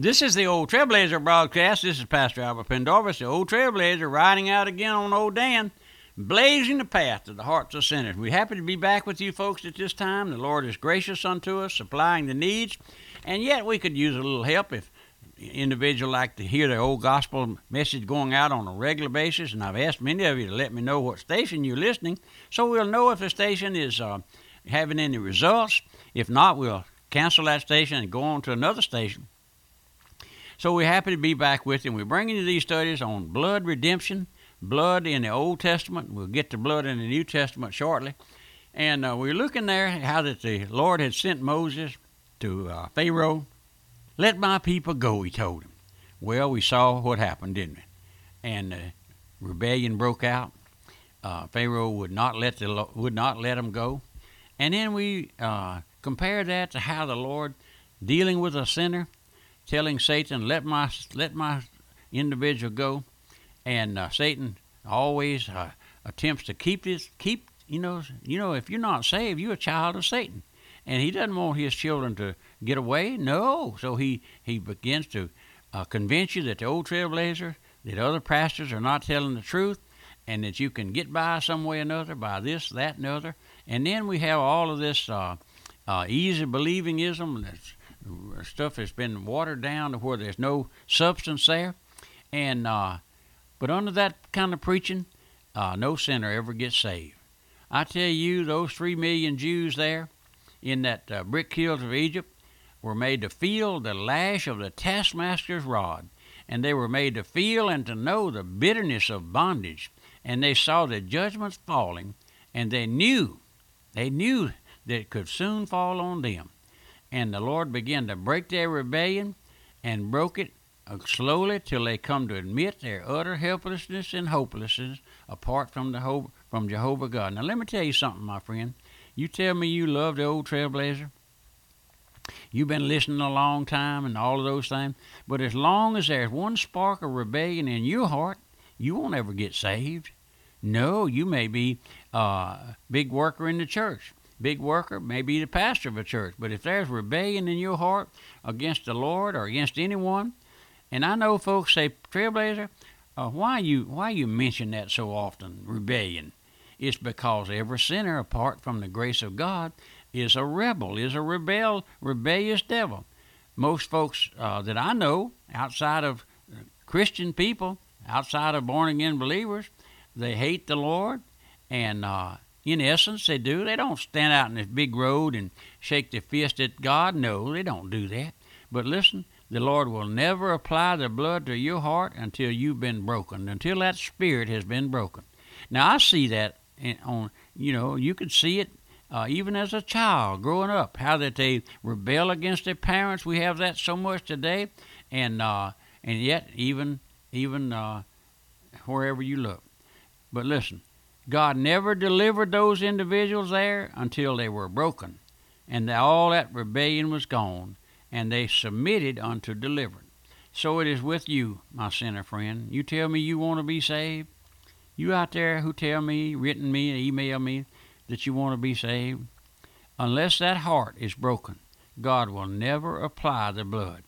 This is the Old Trailblazer broadcast. This is Pastor Albert Pendarvis, the Old Trailblazer, riding out again on Old Dan, blazing the path to the hearts of sinners. We're happy to be back with you folks at this time. The Lord is gracious unto us, supplying the needs, and yet we could use a little help if individual like to hear the old gospel message going out on a regular basis. And I've asked many of you to let me know what station you're listening, so we'll know if the station is uh, having any results. If not, we'll cancel that station and go on to another station. So we're happy to be back with you. And we're bringing you these studies on blood redemption, blood in the Old Testament. We'll get to blood in the New Testament shortly. And uh, we're looking there how that the Lord had sent Moses to uh, Pharaoh. Let my people go, he told him. Well, we saw what happened, didn't we? And uh, rebellion broke out. Uh, Pharaoh would not let the would not let them go. And then we uh, compare that to how the Lord dealing with a sinner telling Satan, "Let my let my individual go," and uh, Satan always uh, attempts to keep this keep you know you know if you're not saved, you're a child of Satan, and he doesn't want his children to get away. No, so he he begins to uh, convince you that the old trailblazer, that other pastors are not telling the truth, and that you can get by some way or another by this, that, and other. And then we have all of this uh, uh, easy believingism that's stuff has been watered down to where there's no substance there. And uh, but under that kind of preaching, uh, no sinner ever gets saved. I tell you, those three million Jews there in that uh, brick hills of Egypt were made to feel the lash of the taskmaster's rod, and they were made to feel and to know the bitterness of bondage, and they saw the judgments falling, and they knew, they knew that it could soon fall on them and the Lord began to break their rebellion and broke it uh, slowly till they come to admit their utter helplessness and hopelessness apart from the hope from Jehovah God. Now let me tell you something, my friend. You tell me you love the old trailblazer. You've been listening a long time and all of those things. But as long as there's one spark of rebellion in your heart, you won't ever get saved. No, you may be a uh, big worker in the church big worker, maybe the pastor of a church. But if there's rebellion in your heart against the Lord or against anyone, and I know folks say, Trailblazer, uh, why you why you mention that so often, rebellion? It's because every sinner, apart from the grace of God, is a rebel, is a rebel, rebellious devil. Most folks uh, that I know, outside of Christian people, outside of born again believers, they hate the Lord, and uh, in essence, they do. They don't stand out in this big road and shake their fist at God. No, they don't do that. But listen, the Lord will never apply the blood to your heart until you've been broken, until that spirit has been broken. Now, I see that on, you know, you could see it uh, even as a child growing up, how that they rebel against their parents. We have that so much today, and uh, and yet even even uh, wherever you look. But listen, God never delivered those individuals there until they were broken, and all that rebellion was gone, and they submitted unto deliverance. So it is with you, my sinner friend. You tell me you want to be saved. You out there who tell me, written me, email me that you want to be saved. Unless that heart is broken, God will never apply the blood.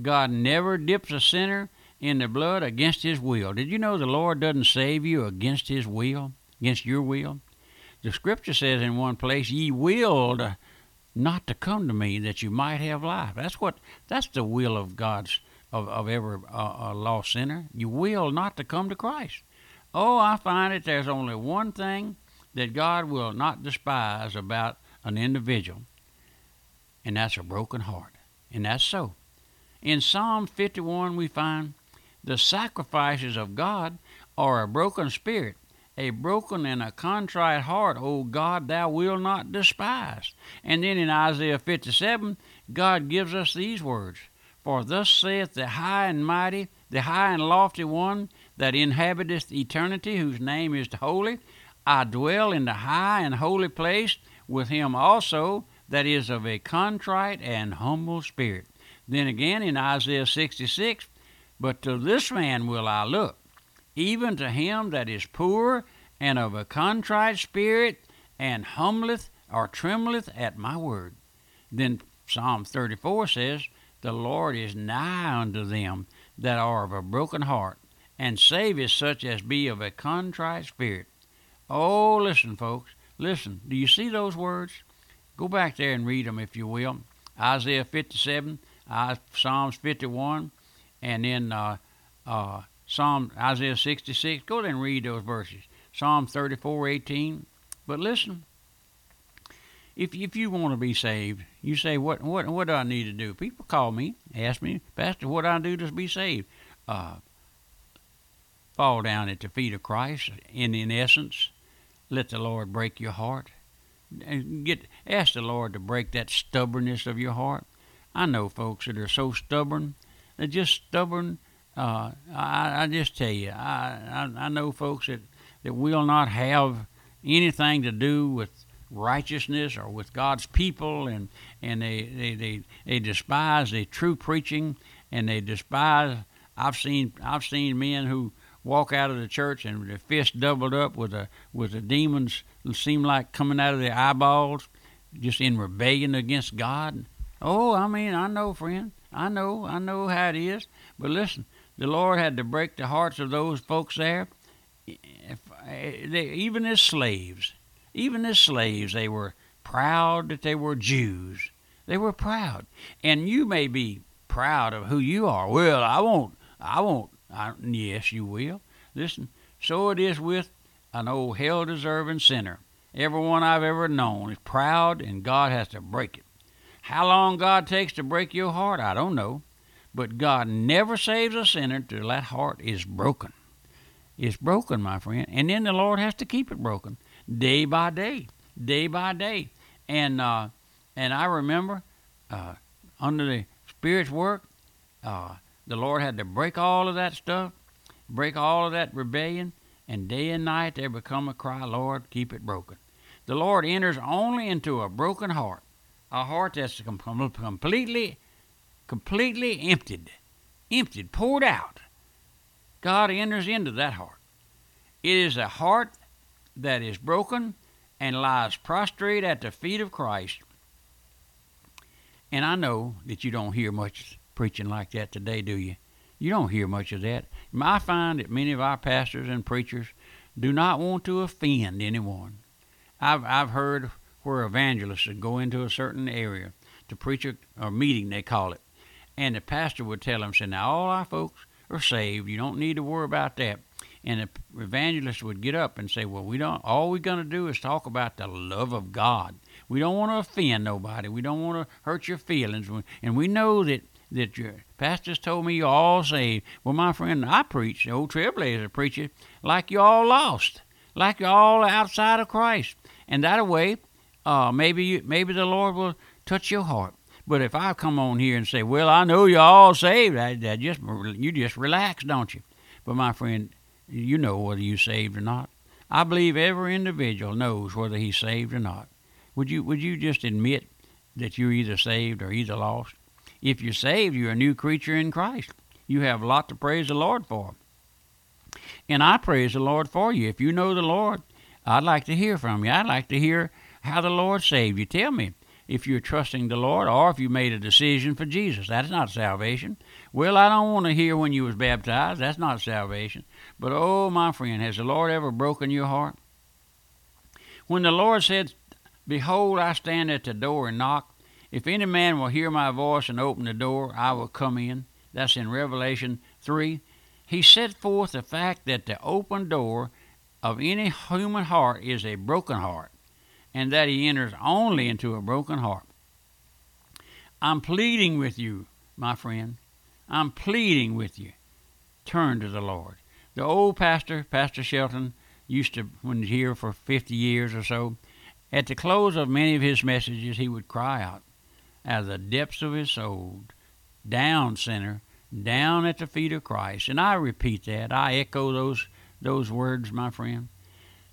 God never dips a sinner in the blood against his will. Did you know the Lord doesn't save you against his will? Against your will. The scripture says in one place, "Ye willed not to come to me that you might have life." That's what. That's the will of God's of of every uh, uh, lost sinner. You will not to come to Christ. Oh, I find that there's only one thing that God will not despise about an individual, and that's a broken heart. And that's so. In Psalm 51, we find the sacrifices of God are a broken spirit a broken and a contrite heart, O God, thou wilt not despise. And then in Isaiah 57, God gives us these words For thus saith the high and mighty, the high and lofty one that inhabiteth eternity, whose name is holy. I dwell in the high and holy place with him also that is of a contrite and humble spirit. Then again in Isaiah 66, But to this man will I look even to him that is poor and of a contrite spirit, and humbleth or trembleth at my word. Then Psalm 34 says, the Lord is nigh unto them that are of a broken heart, and saveth such as be of a contrite spirit. Oh, listen, folks, listen. Do you see those words? Go back there and read them if you will. Isaiah 57, Psalms 51, and then uh, uh, Psalm Isaiah 66. Go there and read those verses. Psalm 34, 18. But listen, if if you want to be saved, you say, what what what do I need to do? People call me, ask me, Pastor, what do I do to be saved? Uh, fall down at the feet of Christ, and in essence, let the Lord break your heart. And get ask the Lord to break that stubbornness of your heart. I know folks that are so stubborn, they're just stubborn. Uh, I, I just tell you, I, I I know folks that that will not have anything to do with righteousness or with God's people, and and they they they, they despise the true preaching, and they despise. I've seen I've seen men who walk out of the church and their fist doubled up with a with the demons seem like coming out of their eyeballs, just in rebellion against God. Oh, I mean, I know, friend, I know, I know how it is. But listen, the Lord had to break the hearts of those folks there. Eh, they, even as slaves, even as slaves, they were proud that they were Jews. They were proud. And you may be proud of who you are. Well, I won't, I won't. I, yes, you will. Listen, so it is with an old hell deserving sinner. Everyone I've ever known is proud, and God has to break it. How long God takes to break your heart, I don't know. But God never saves a sinner till that heart is broken. It's broken, my friend. And then the Lord has to keep it broken day by day, day by day. And uh, and I remember uh, under the Spirit's work, uh, the Lord had to break all of that stuff, break all of that rebellion, and day and night there become a cry, Lord, keep it broken. The Lord enters only into a broken heart, a heart that's completely, completely emptied, emptied, poured out. God enters into that heart. It is a heart that is broken and lies prostrate at the feet of Christ. And I know that you don't hear much preaching like that today, do you? You don't hear much of that. I find that many of our pastors and preachers do not want to offend anyone. I've I've heard where evangelists would go into a certain area to preach a, a meeting, they call it, and the pastor would tell them, "Say now, all our folks are saved. You don't need to worry about that." and the evangelist would get up and say, "Well, we don't. All we're going to do is talk about the love of God. We don't want to offend nobody. We don't want to hurt your feelings. And we know that that your pastors told me you're all saved. Well, my friend, I preach, the old trailblazer preacher, like you're all lost, like you're all outside of Christ. And that way, uh, maybe you, maybe the Lord will touch your heart. But if I come on here and say, "Well, I know you're all saved," I, I just you just relax, don't you? But my friend, you know whether you're saved or not. I believe every individual knows whether he's saved or not. Would you would you just admit that you're either saved or either lost? If you're saved, you're a new creature in Christ. You have a lot to praise the Lord for. And I praise the Lord for you. If you know the Lord, I'd like to hear from you. I'd like to hear how the Lord saved you. Tell me if you're trusting the Lord or if you made a decision for Jesus. That's not salvation. Well, I don't want to hear when you was baptized. That's not salvation. But oh, my friend, has the Lord ever broken your heart? When the Lord said, Behold, I stand at the door and knock. If any man will hear my voice and open the door, I will come in. That's in Revelation 3. He set forth the fact that the open door of any human heart is a broken heart, and that he enters only into a broken heart. I'm pleading with you, my friend. I'm pleading with you. Turn to the Lord. The old pastor, Pastor Shelton, used to, when he here for 50 years or so, at the close of many of his messages, he would cry out out of the depths of his soul, down, sinner, down at the feet of Christ. And I repeat that. I echo those those words, my friend.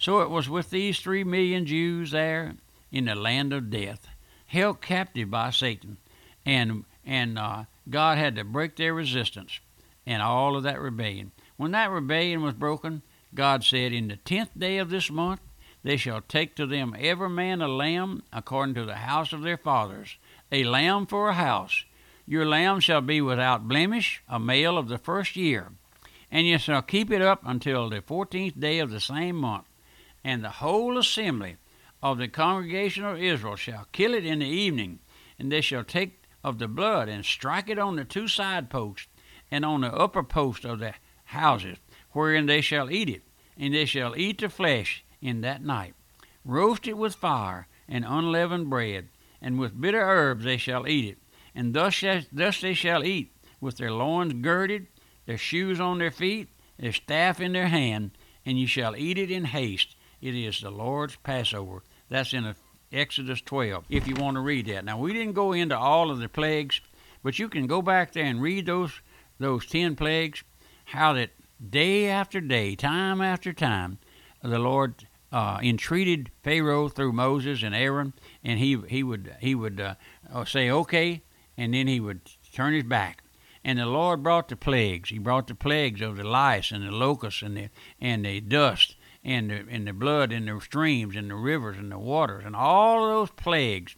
So it was with these three million Jews there in the land of death, held captive by Satan, and and uh, God had to break their resistance and all of that rebellion. When that rebellion was broken, God said, In the tenth day of this month, they shall take to them every man a lamb according to the house of their fathers, a lamb for a house. Your lamb shall be without blemish, a male of the first year. And you shall keep it up until the fourteenth day of the same month. And the whole assembly of the congregation of Israel shall kill it in the evening, and they shall take of the blood and strike it on the two side posts and on the upper post of the houses, wherein they shall eat it, and they shall eat the flesh in that night. Roast it with fire and unleavened bread, and with bitter herbs they shall eat it. And thus, shall, thus they shall eat, with their loins girded, their shoes on their feet, their staff in their hand, and ye shall eat it in haste. It is the Lord's Passover. That's in Exodus 12, if you want to read that. Now, we didn't go into all of the plagues, but you can go back there and read those, those 10 plagues, how that day after day, time after time, the Lord uh, entreated Pharaoh through Moses and Aaron, and he, he would, he would uh, uh say, okay, and then he would turn his back. And the Lord brought the plagues. He brought the plagues of the lice and the locusts and the, and the dust and the, and the blood in the streams and the rivers and the waters and all of those plagues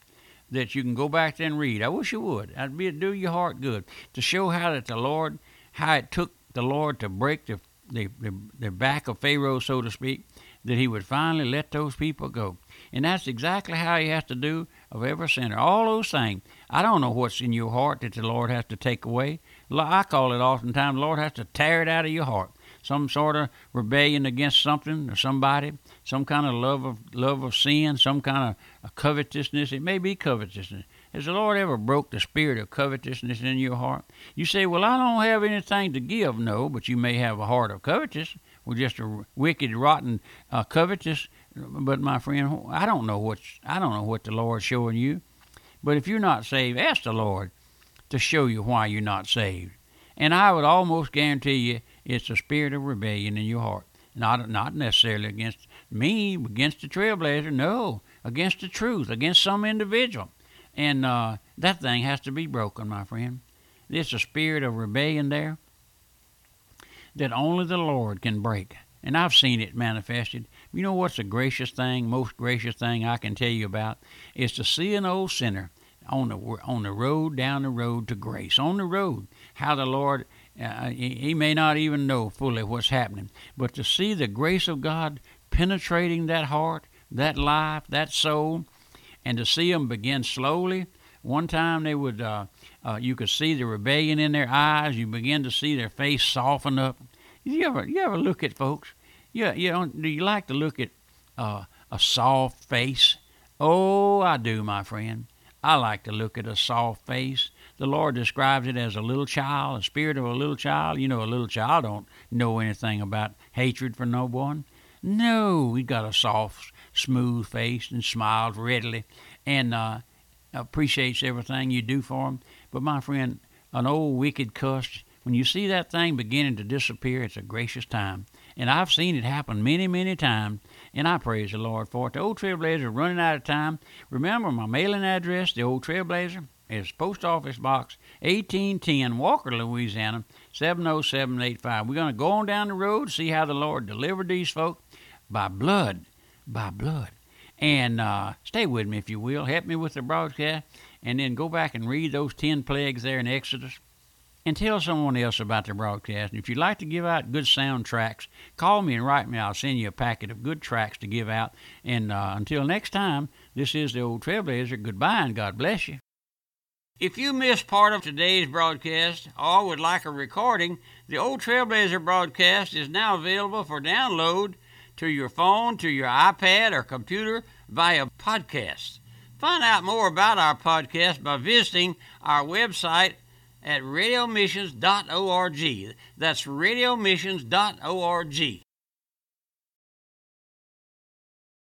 that you can go back there and read. I wish you would. I'd be do your heart good to show how that the Lord, how it took the Lord to break the the, the, the back of Pharaoh, so to speak, that he would finally let those people go. And that's exactly how he has to do of every sinner. All those things. I don't know what's in your heart that the Lord has to take away. I call it oftentimes the Lord has to tear it out of your heart some sort of rebellion against something or somebody, some kind of love of love of sin, some kind of covetousness. It may be covetousness. Has the Lord ever broke the spirit of covetousness in your heart? You say, "Well, I don't have anything to give." No, but you may have a heart of covetous, or just a wicked, rotten, uh, covetous. But my friend, I don't know what I don't know what the Lord's showing you. But if you're not saved, ask the Lord to show you why you're not saved. And I would almost guarantee you it's a spirit of rebellion in your heart. Not, not necessarily against me, against the trailblazer, no, against the truth, against some individual. And uh, that thing has to be broken, my friend. It's a spirit of rebellion there that only the Lord can break. And I've seen it manifested. You know what's the gracious thing, most gracious thing I can tell you about? Is to see an old sinner on the on the road down the road to grace, on the road. How the Lord uh, he, he may not even know fully what's happening, but to see the grace of God penetrating that heart, that life, that soul, and to see them begin slowly. One time they would, uh, uh, you could see the rebellion in their eyes. You begin to see their face soften up. You ever, you ever look at folks? Yeah, you know, do you like to look at uh, a soft face? Oh, I do, my friend. I like to look at a soft face. The Lord describes it as a little child, a spirit of a little child. You know, a little child don't know anything about hatred for no one. No, he's got a soft, smooth face and smiles readily and uh, appreciates everything you do for him. But my friend, an old wicked cuss, when you see that thing beginning to disappear, it's a gracious time. And I've seen it happen many, many times, and I praise the Lord for it. The Old Trailblazer running out of time. Remember my mailing address, the Old Trailblazer? Is Post Office Box 1810, Walker, Louisiana 70785. We're going to go on down the road, see how the Lord delivered these folk by blood, by blood. And uh, stay with me, if you will. Help me with the broadcast, and then go back and read those 10 plagues there in Exodus. And tell someone else about the broadcast. And if you'd like to give out good sound tracts, call me and write me. I'll send you a packet of good tracts to give out. And uh, until next time, this is the old Trailblazer. Goodbye and God bless you. If you missed part of today's broadcast or would like a recording, the Old Trailblazer broadcast is now available for download to your phone, to your iPad, or computer via podcast. Find out more about our podcast by visiting our website at radiomissions.org. That's radiomissions.org.